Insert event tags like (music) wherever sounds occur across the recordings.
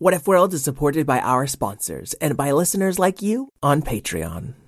What If World is supported by our sponsors and by listeners like you on Patreon.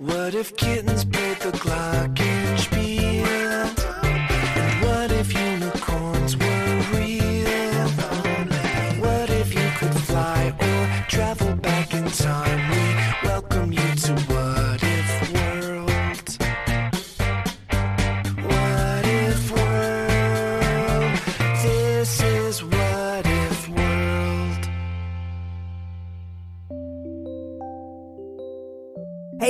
What if kittens played the glockenspiel?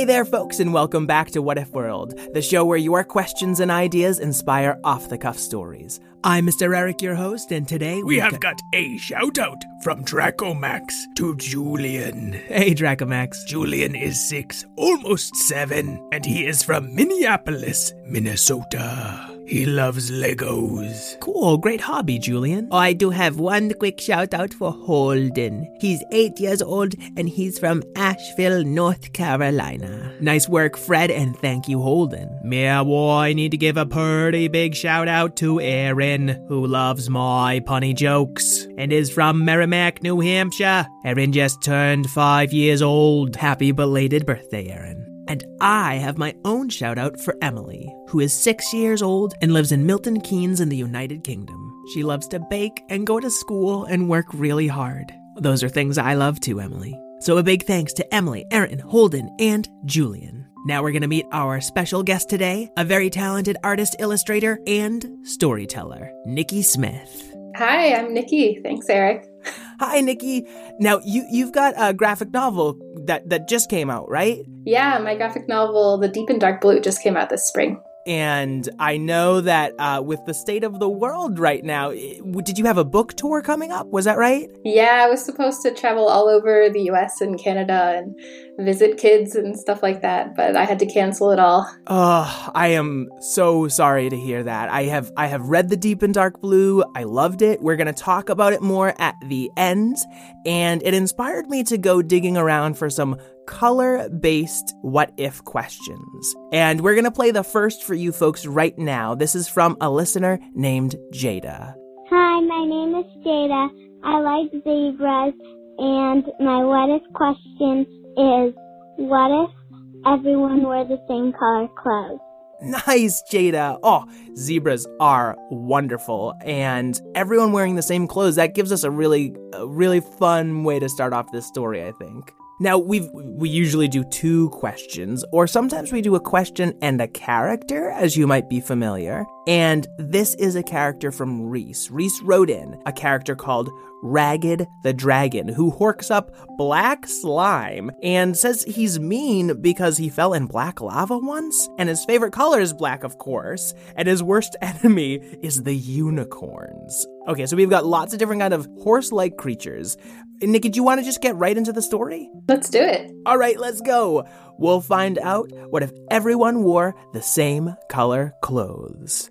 Hey there, folks, and welcome back to What If World, the show where your questions and ideas inspire off the cuff stories. I'm Mr. Eric, your host, and today We have got a shout out from Dracomax to Julian. Hey, Dracomax. Julian is six, almost seven, and he is from Minneapolis, Minnesota. He loves Legos. Cool, great hobby, Julian. Oh, I do have one quick shout out for Holden. He's eight years old and he's from Asheville, North Carolina. Nice work, Fred, and thank you, Holden. Yeah, well, I need to give a pretty big shout out to Erin, who loves my punny jokes and is from Merrimack, New Hampshire. Erin just turned five years old. Happy belated birthday, Erin. And I have my own shout out for Emily, who is six years old and lives in Milton Keynes in the United Kingdom. She loves to bake and go to school and work really hard. Those are things I love too, Emily. So a big thanks to Emily, Erin, Holden, and Julian. Now we're going to meet our special guest today, a very talented artist, illustrator, and storyteller, Niki Smith. Hi, I'm Niki. Thanks, Eric. Hi, Niki. Now you you've got a graphic novel that that just came out, right? Yeah, my graphic novel, The Deep and Dark Blue, just came out this spring. And I know that uh, with the state of the world right now, did you have a book tour coming up? Was that right? Yeah, I was supposed to travel all over the US and Canada and visit kids and stuff like that, but I had to cancel it all. Oh, I am so sorry to hear that. I have I have read The Deep and Dark Blue. I loved it. We're going to talk about it more at the end, and it inspired me to go digging around for some color-based what if questions. And we're going to play the first for you folks right now. This is from a listener named Jada. Hi, my name is Jada. I like zebras, and my what if question is what if everyone wore the same color clothes? Nice, Jada. Oh, zebras are wonderful, and everyone wearing the same clothes. That gives us a really, a really fun way to start off this story. I think. Now we've we usually do two questions, or sometimes we do a question and a character, as you might be familiar. And this is a character from Reese. Reese wrote in a character called Ragged the Dragon, who horks up black slime and says he's mean because he fell in black lava once, and his favorite color is black, of course, and his worst (laughs) enemy is the unicorns. Okay, so we've got lots of different kind of horse-like creatures. Niki, do you want to just get right into the story? Let's do it. All right, let's go. We'll find out what if everyone wore the same color clothes.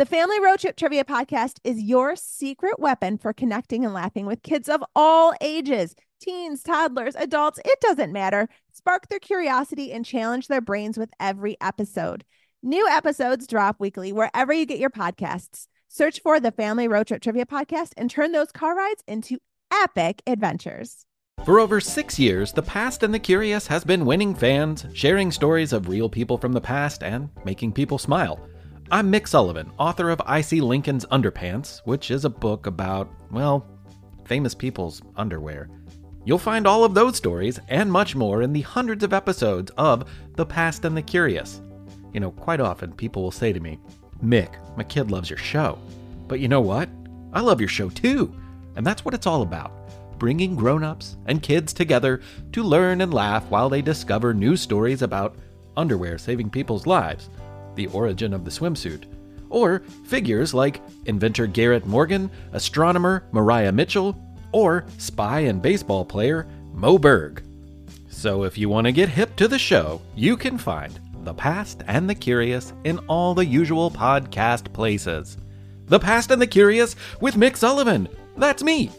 The Family Road Trip Trivia Podcast is your secret weapon for connecting and laughing with kids of all ages teens, toddlers, adults, it doesn't matter. Spark their curiosity and challenge their brains with every episode. New episodes drop weekly wherever you get your podcasts. Search for the Family Road Trip Trivia Podcast and turn those car rides into epic adventures. For over six years, The Past and the Curious has been winning fans, sharing stories of real people from the past, and making people smile. I'm Mick Sullivan, author of I See Lincoln's Underpants, which is a book about, well, famous people's underwear. You'll find all of those stories and much more in the hundreds of episodes of The Past and the Curious. You know, quite often people will say to me, Mick, my kid loves your show. But you know what? I love your show too. And that's what it's all about bringing grown ups and kids together to learn and laugh while they discover new stories about underwear saving people's lives, the origin of the swimsuit, or figures like inventor Garrett Morgan, astronomer Maria Mitchell, or spy and baseball player Moe Berg. So if you want to get hip to the show, you can find The Past and the Curious in all the usual podcast places. The Past and the Curious with Mick Sullivan. That's me.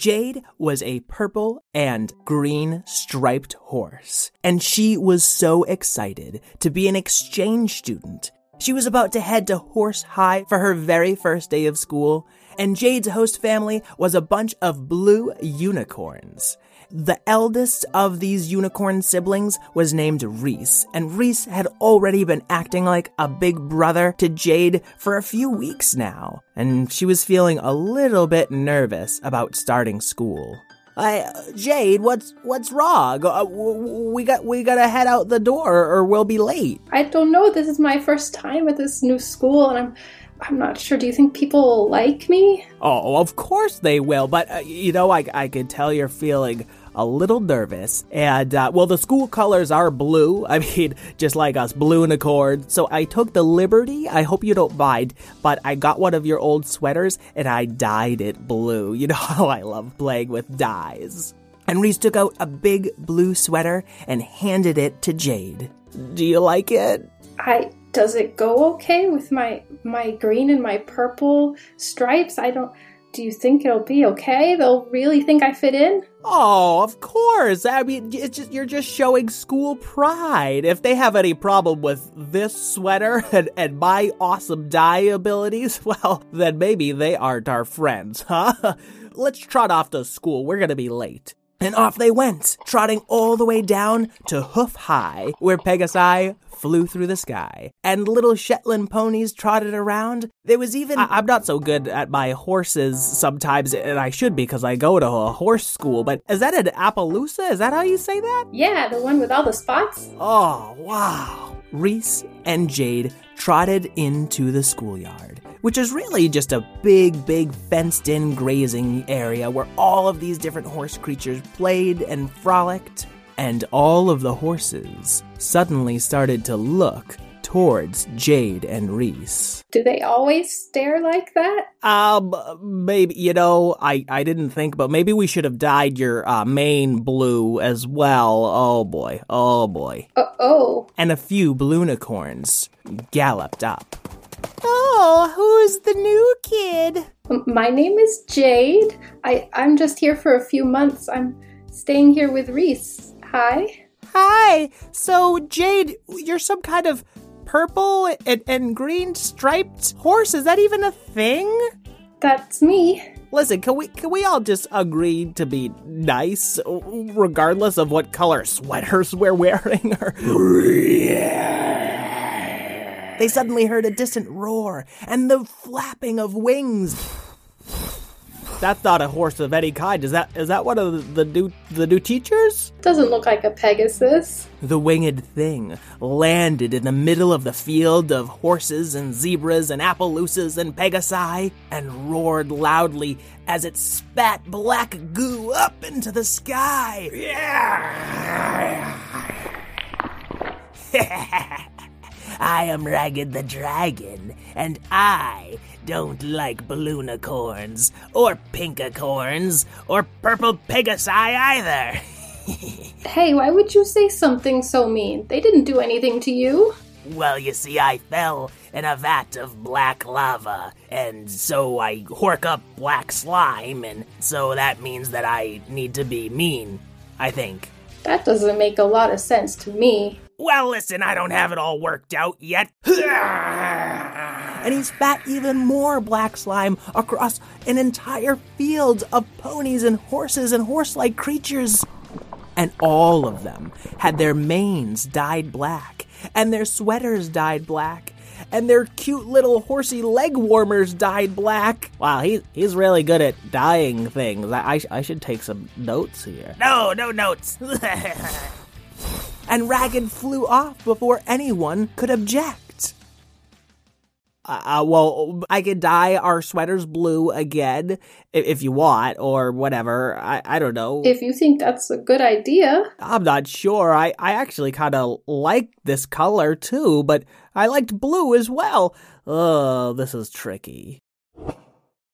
Jade was a purple and green striped horse, and she was so excited to be an exchange student. She was about to head to Horse High for her very first day of school, and Jade's host family was a bunch of blue unicorns. The eldest of these unicorn siblings was named Reese, and Reese had already been acting like a big brother to Jade for a few weeks now, and she was feeling a little bit nervous about starting school. I, Jade, what's what's wrong? Uh, we got we gotta head out the door, or we'll be late. I don't know. This is my first time at this new school, and I'm I'm not sure. Do you think people like me? Oh, of course they will. But uh, you know, I I could tell you're feeling a little nervous. And, uh, well, the school colors are blue. (laughs) I mean, just like us, blue and accord. So I took the liberty, I hope you don't mind, but I got one of your old sweaters and I dyed it blue. (laughs) You know how I love playing with dyes. And Reese took out a big blue sweater and handed it to Jade. Do you like it? I does it go okay with my my green and my purple stripes? I don't do you think it'll be okay? They'll really think I fit in? Oh, of course. I mean, it's just, you're just showing school pride. If they have any problem with this sweater (laughs) and, and my awesome dye abilities, (laughs) well, then maybe they aren't our friends, huh? (laughs) Let's trot off to school. We're gonna be late. And off they went, trotting all the way down to Hoof High, where Pegasi flew through the sky. And little Shetland ponies trotted around. There was even. I- am not so good at my horses sometimes, and I should be because I go to a horse school, but is that an Appaloosa? Is that how you say that? Yeah, the one with all the spots? Oh, wow. Reese and Jade trotted into the schoolyard which is really just a big, big fenced in grazing area where all of these different horse creatures played and frolicked. And all of the horses suddenly started to look towards Jade and Reese. Do they always stare like that? Um, maybe, you know, I, I didn't think, but maybe we should have dyed your uh, mane blue as well. Oh boy, oh boy. Uh oh. And a few blunicorns galloped up. Oh, who's the new kid? My name is Jade. I, I'm just here for a few months. I'm staying here with Reese. Hi. Hi. So, Jade, you're some kind of purple and, and green striped horse. Is that even a thing? That's me. Listen, can we can we all just agree to be nice, regardless of what color sweaters we're wearing? Or (laughs) they suddenly heard a distant roar and the flapping of wings. That's not a horse of any kind. Is that is that one of the new the new teachers? Doesn't look like a Pegasus. The winged thing landed in the middle of the field of horses and zebras and Appaloosas and Pegasi and roared loudly as it spat black goo up into the sky. (laughs) (laughs) I am Ragged the Dragon, and I don't like balloonicorns, or pinkicorns, or purple pegasi either. (laughs) Hey, why would you say something so mean? They didn't do anything to you. Well, you see, I fell in a vat of black lava, and so I hork up black slime, and so that means that I need to be mean, I think. That doesn't make a lot of sense to me. Well, listen, I don't have it all worked out yet. And he spat even more black slime across an entire field of ponies and horses and horse like creatures. And all of them had their manes dyed black, and their sweaters dyed black, and their cute little horsey leg warmers dyed black. Wow, he, he's really good at dyeing things. I, I, I should take some notes here. No, no notes. (laughs) and Ragged flew off before anyone could object. Uh, uh, well, I could dye our sweaters blue again if, if you want, or whatever. I, I don't know. If you think that's a good idea. I'm not sure. I, I actually kind of like this color too, but I liked blue as well. Oh, this is tricky.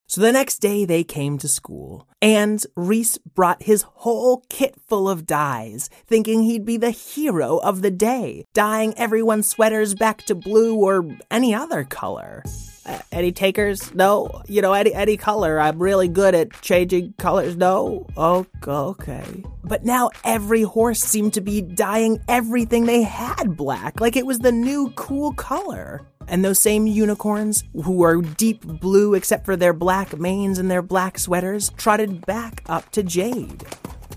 So the next day they came to school, and Reese brought his whole kit full of dyes, thinking he'd be the hero of the day, dyeing everyone's sweaters back to blue or any other color. Uh, any takers? No? You know, any, any color. I'm really good at changing colors. No? Oh, okay. But now every horse seemed to be dyeing everything they had black, like it was the new cool color. And those same unicorns, who are deep blue except for their black manes and their black sweaters, trotted back up to Jade.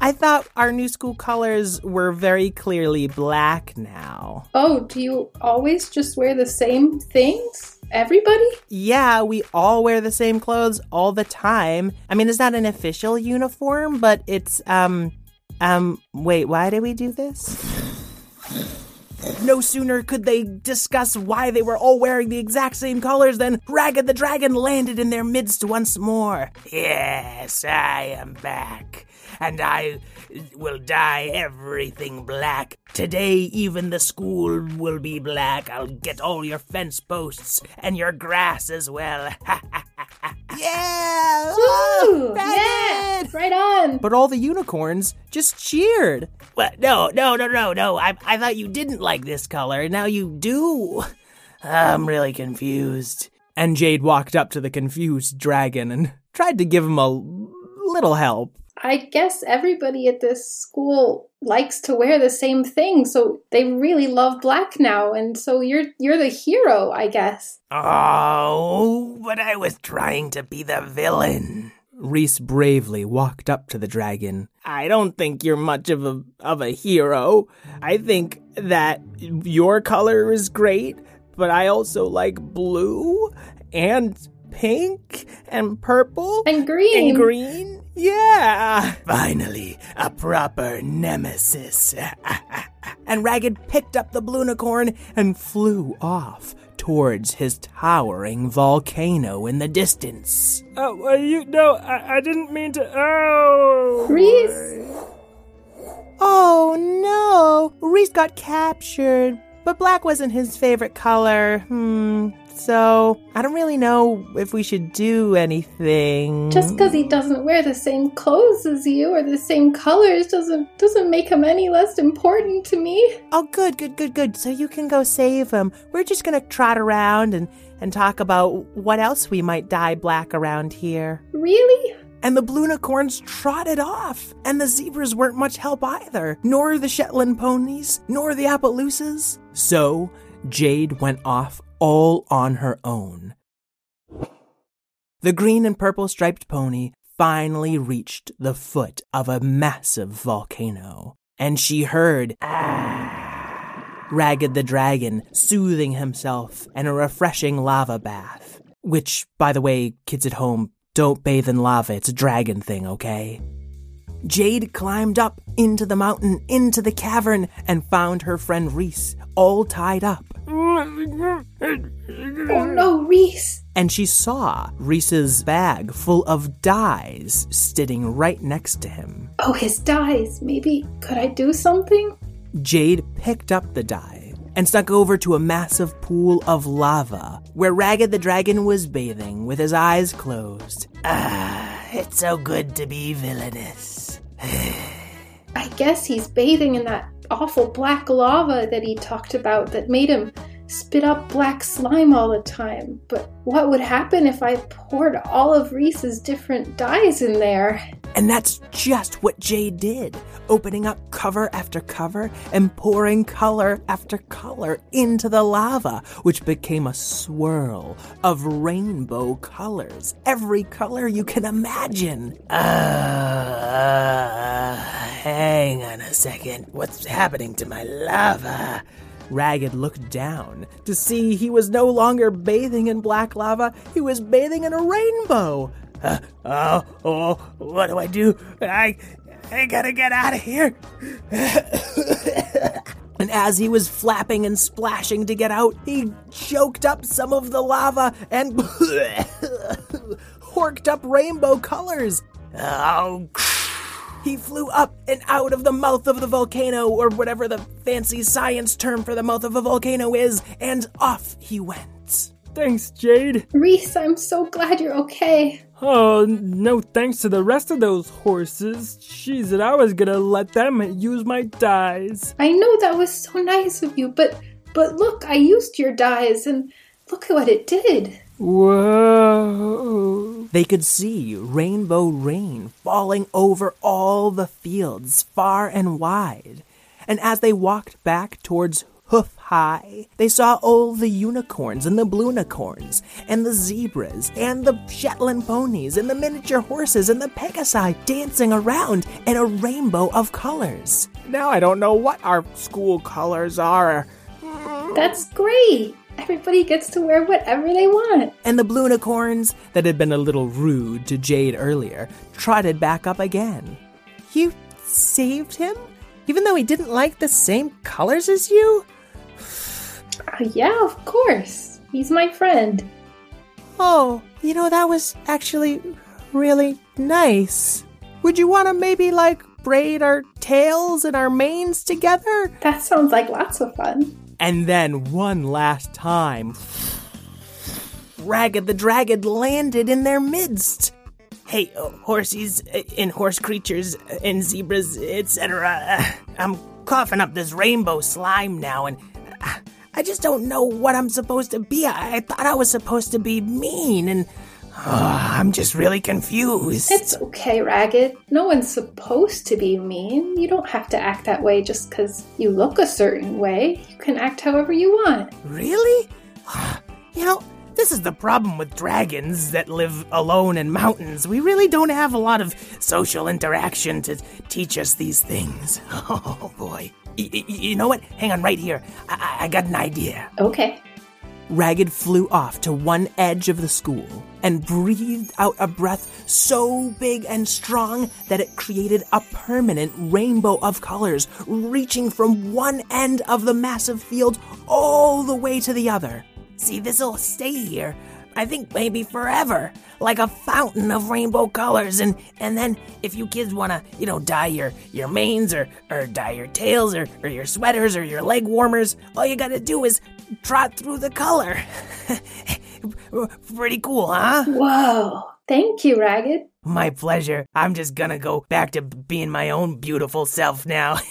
I thought our new school colors were very clearly black now. Oh, do you always just wear the same things? Everybody? Yeah, we all wear the same clothes all the time. I mean, it's not an official uniform, but it's, um, um, wait, why did we do this? No sooner could they discuss why they were all wearing the exact same colors than Ragged the Dragon landed in their midst once more. Yes, I am back, and I will dye everything black. Today, even the school will be black. I'll get all your fence posts and your grass as well. (laughs) yeah! Ooh, yeah! Right on! But all the unicorns just cheered. What? No, no, no, no, no. I, I thought you didn't like this color. Now you do. I'm really confused. And Jade walked up to the confused dragon and tried to give him a little help. I guess everybody at this school likes to wear the same thing, so they really love black now, and so you're you're the hero, I guess. Oh, but I was trying to be the villain. Reese bravely walked up to the dragon. I don't think you're much of a of a hero. I think that your color is great, but I also like blue and pink and purple and green. And green? Yeah. Finally, a proper nemesis. (laughs) and Ragged picked up the Bloonicorn and flew off towards his towering volcano in the distance. Oh, uh, you no, I, I didn't mean to. Oh, Reese. Oh no, Reese got captured, but black wasn't his favorite color. Hmm. So I don't really know if we should do anything. Just because he doesn't wear the same clothes as you or the same colors doesn't doesn't make him any less important to me. Oh, good, good, good, good. So you can go save him. We're just gonna trot around and and talk about what else we might dye black around here. Really? And the Bloonicorns trotted off, and the zebras weren't much help either, nor the Shetland ponies, nor the Appaloosas. So Jade went off all on her own. The green and purple striped pony finally reached the foot of a massive volcano, and she heard ah, Ragged the dragon soothing himself in a refreshing lava bath. Which, by the way, kids at home, don't bathe in lava, it's a dragon thing, okay? Jade climbed up into the mountain, into the cavern, and found her friend Reese, all tied up. Oh no, Reese! And she saw Reese's bag full of dyes sitting right next to him. Oh, his dyes. Maybe could I do something? Jade picked up the dye and snuck over to a massive pool of lava where Ragged the Dragon was bathing with his eyes closed. Ah, it's so good to be villainous. (sighs) I guess he's bathing in that awful black lava that he talked about that made him spit up black slime all the time. But what would happen if I poured all of Reese's different dyes in there? And that's just what Jade did, opening up cover after cover and pouring color after color into the lava, which became a swirl of rainbow colors, every color you can imagine. Uh, hang on a second. What's happening to my lava? Ragged looked down to see he was no longer bathing in black lava, he was bathing in a rainbow. Uh, oh, oh, what do I do? I, I gotta get out of here. (coughs) and as he was flapping and splashing to get out, he choked up some of the lava and (coughs) horked up rainbow colors. Oh, (coughs) he flew up and out of the mouth of the volcano, or whatever the fancy science term for the mouth of a volcano is, and off he went. Thanks, Jade. Reese, I'm so glad you're okay. Oh, no thanks to the rest of those horses. Jeez, and I was gonna let them use my dyes. I know that was so nice of you, but but look, I used your dyes and look at what it did. Whoa. They could see rainbow rain falling over all the fields, far and wide. And as they walked back towards Hoof High, they saw all the unicorns and the blunicorns, and the zebras, and the Shetland ponies, and the miniature horses, and the pegasi dancing around in a rainbow of colors. Now I don't know what our school colors are. That's great. Everybody gets to wear whatever they want. And the blunicorns, that had been a little rude to Jade earlier, trotted back up again. You saved him? Even though he didn't like the same colors as you? Uh, yeah, of course. He's my friend. Oh, you know, that was actually really nice. Would you want to maybe, like, braid our tails and our manes together? That sounds like lots of fun. And then one last time, Ragged the Dragon landed in their midst. Hey, uh, horsies uh, and horse creatures uh, and zebras, etc. I'm coughing up this rainbow slime now, and I just don't know what I'm supposed to be. I, I thought I was supposed to be mean, and uh, I'm just really confused. It's okay, Ragged. No one's supposed to be mean. You don't have to act that way just because you look a certain way. You can act however you want. Really? You know, this is the problem with dragons that live alone in mountains. We really don't have a lot of social interaction to teach us these things. (laughs) Oh boy. You know what? Hang on right here. I-, I got an idea. Okay. Ragged flew off to one edge of the school and breathed out a breath so big and strong that it created a permanent rainbow of colors, reaching from one end of the massive field all the way to the other. See, this'll stay here. I think maybe forever, like a fountain of rainbow colors. And and then if you kids wanna, you know, dye your your manes or or dye your tails or or your sweaters or your leg warmers, all you gotta do is trot through the color. (laughs) Pretty cool, huh? Whoa. Thank you, Ragged. My pleasure. I'm just gonna go back to being my own beautiful self now. (laughs)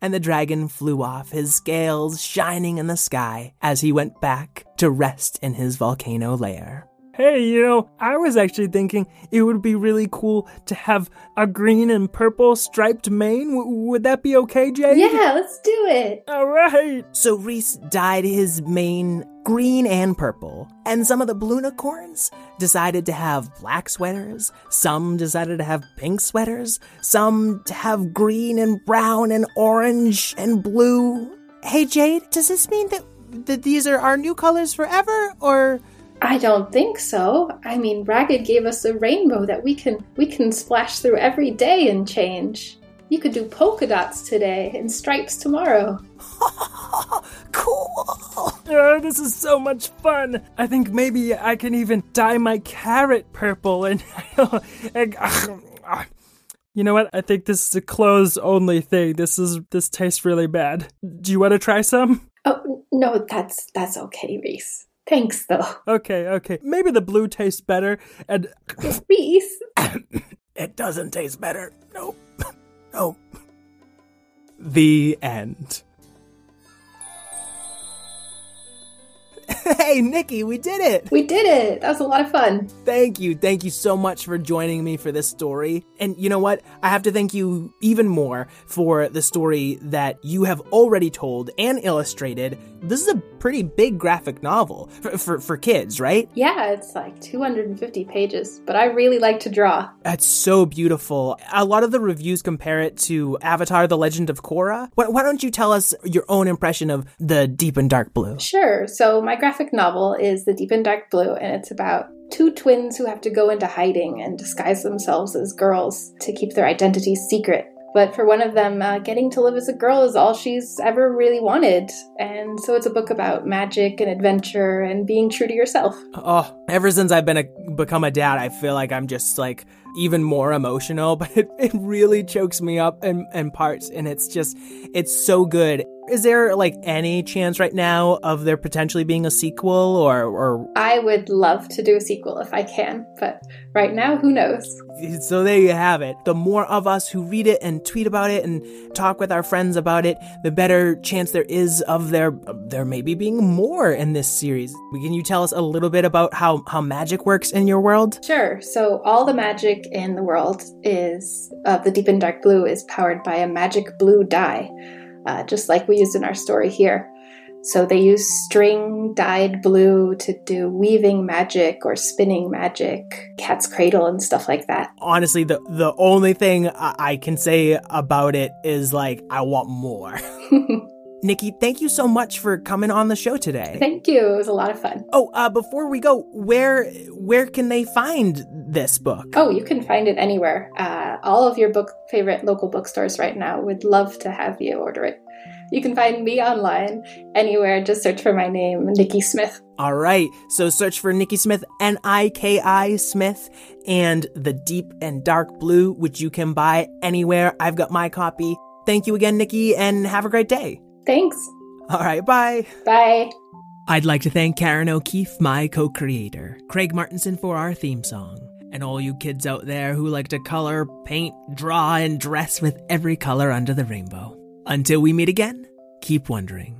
and the dragon flew off, his scales shining in the sky as he went back to rest in his volcano lair. Hey, you know, I was actually thinking it would be really cool to have a green and purple striped mane. W- would that be okay, Jade? Yeah, let's do it. All right. So Reese dyed his mane green and purple, and some of the blunicorns decided to have black sweaters, some decided to have pink sweaters, some to have green and brown and orange and blue. Hey Jade, does this mean that that these are our new colors forever or I don't think so. I mean, Ragged gave us a rainbow that we can we can splash through every day and change. You could do polka dots today and stripes tomorrow. (laughs) cool. Oh, this is so much fun. I think maybe I can even dye my carrot purple and, (laughs) and ah, You know what? I think this is a clothes only thing. This is this tastes really bad. Do you want to try some? Oh, no, that's that's okay, Reese. Thanks, though. Okay, okay. Maybe the blue tastes better, and Reese. (coughs) it doesn't taste better. Nope. Oh. The end. (laughs) hey, Niki, we did it! We did it! That was a lot of fun. Thank you. Thank you so much for joining me for this story. And you know what? I have to thank you even more for the story that you have already told and illustrated. This is a pretty big graphic novel for, for, for kids, right? Yeah, it's like 250 pages, but I really like to draw. That's so beautiful. A lot of the reviews compare it to Avatar The Legend of Korra. Why, why don't you tell us your own impression of the deep and dark blue? Sure. So, my graphic novel is The Deep and Dark Blue, and it's about two twins who have to go into hiding and disguise themselves as girls to keep their identities secret. But for one of them, uh, getting to live as a girl is all she's ever really wanted. And so it's a book about magic and adventure and being true to yourself. Oh, ever since I've been a, become a dad, I feel like I'm just like even more emotional, (laughs) but it, it really chokes me up in, in parts. And it's just, it's so good. Is there like any chance right now of there potentially being a sequel or, or I would love to do a sequel if I can, but right now, who knows? So there you have it. The more of us who read it and tweet about it and talk with our friends about it, the better chance there is of there there maybe being more in this series. Can you tell us a little bit about how how magic works in your world? Sure. So all the magic in the world is of the deep and dark blue is powered by a magic blue dye, uh, just like we used in our story here. So they use string dyed blue to do weaving magic or spinning magic, cat's cradle and stuff like that. Honestly, the the only thing I can say about it is like I want more. (laughs) Niki, thank you so much for coming on the show today. Thank you. It was a lot of fun. Oh, uh, before we go, where where can they find this book? Oh, you can find it anywhere. Uh, all of your book favorite local bookstores right now would love to have you order it. You can find me online anywhere. Just search for my name, Niki Smith. All right, so search for Niki Smith, N I K I Smith, and The Deep and Dark Blue, which you can buy anywhere. I've got my copy. Thank you again, Niki, and have a great day. Thanks. All right, bye. Bye. I'd like to thank Karen O'Keeffe, my co creator, Craig Martinson for our theme song, and all you kids out there who like to color, paint, draw, and dress with every color under the rainbow. Until we meet again, keep wondering.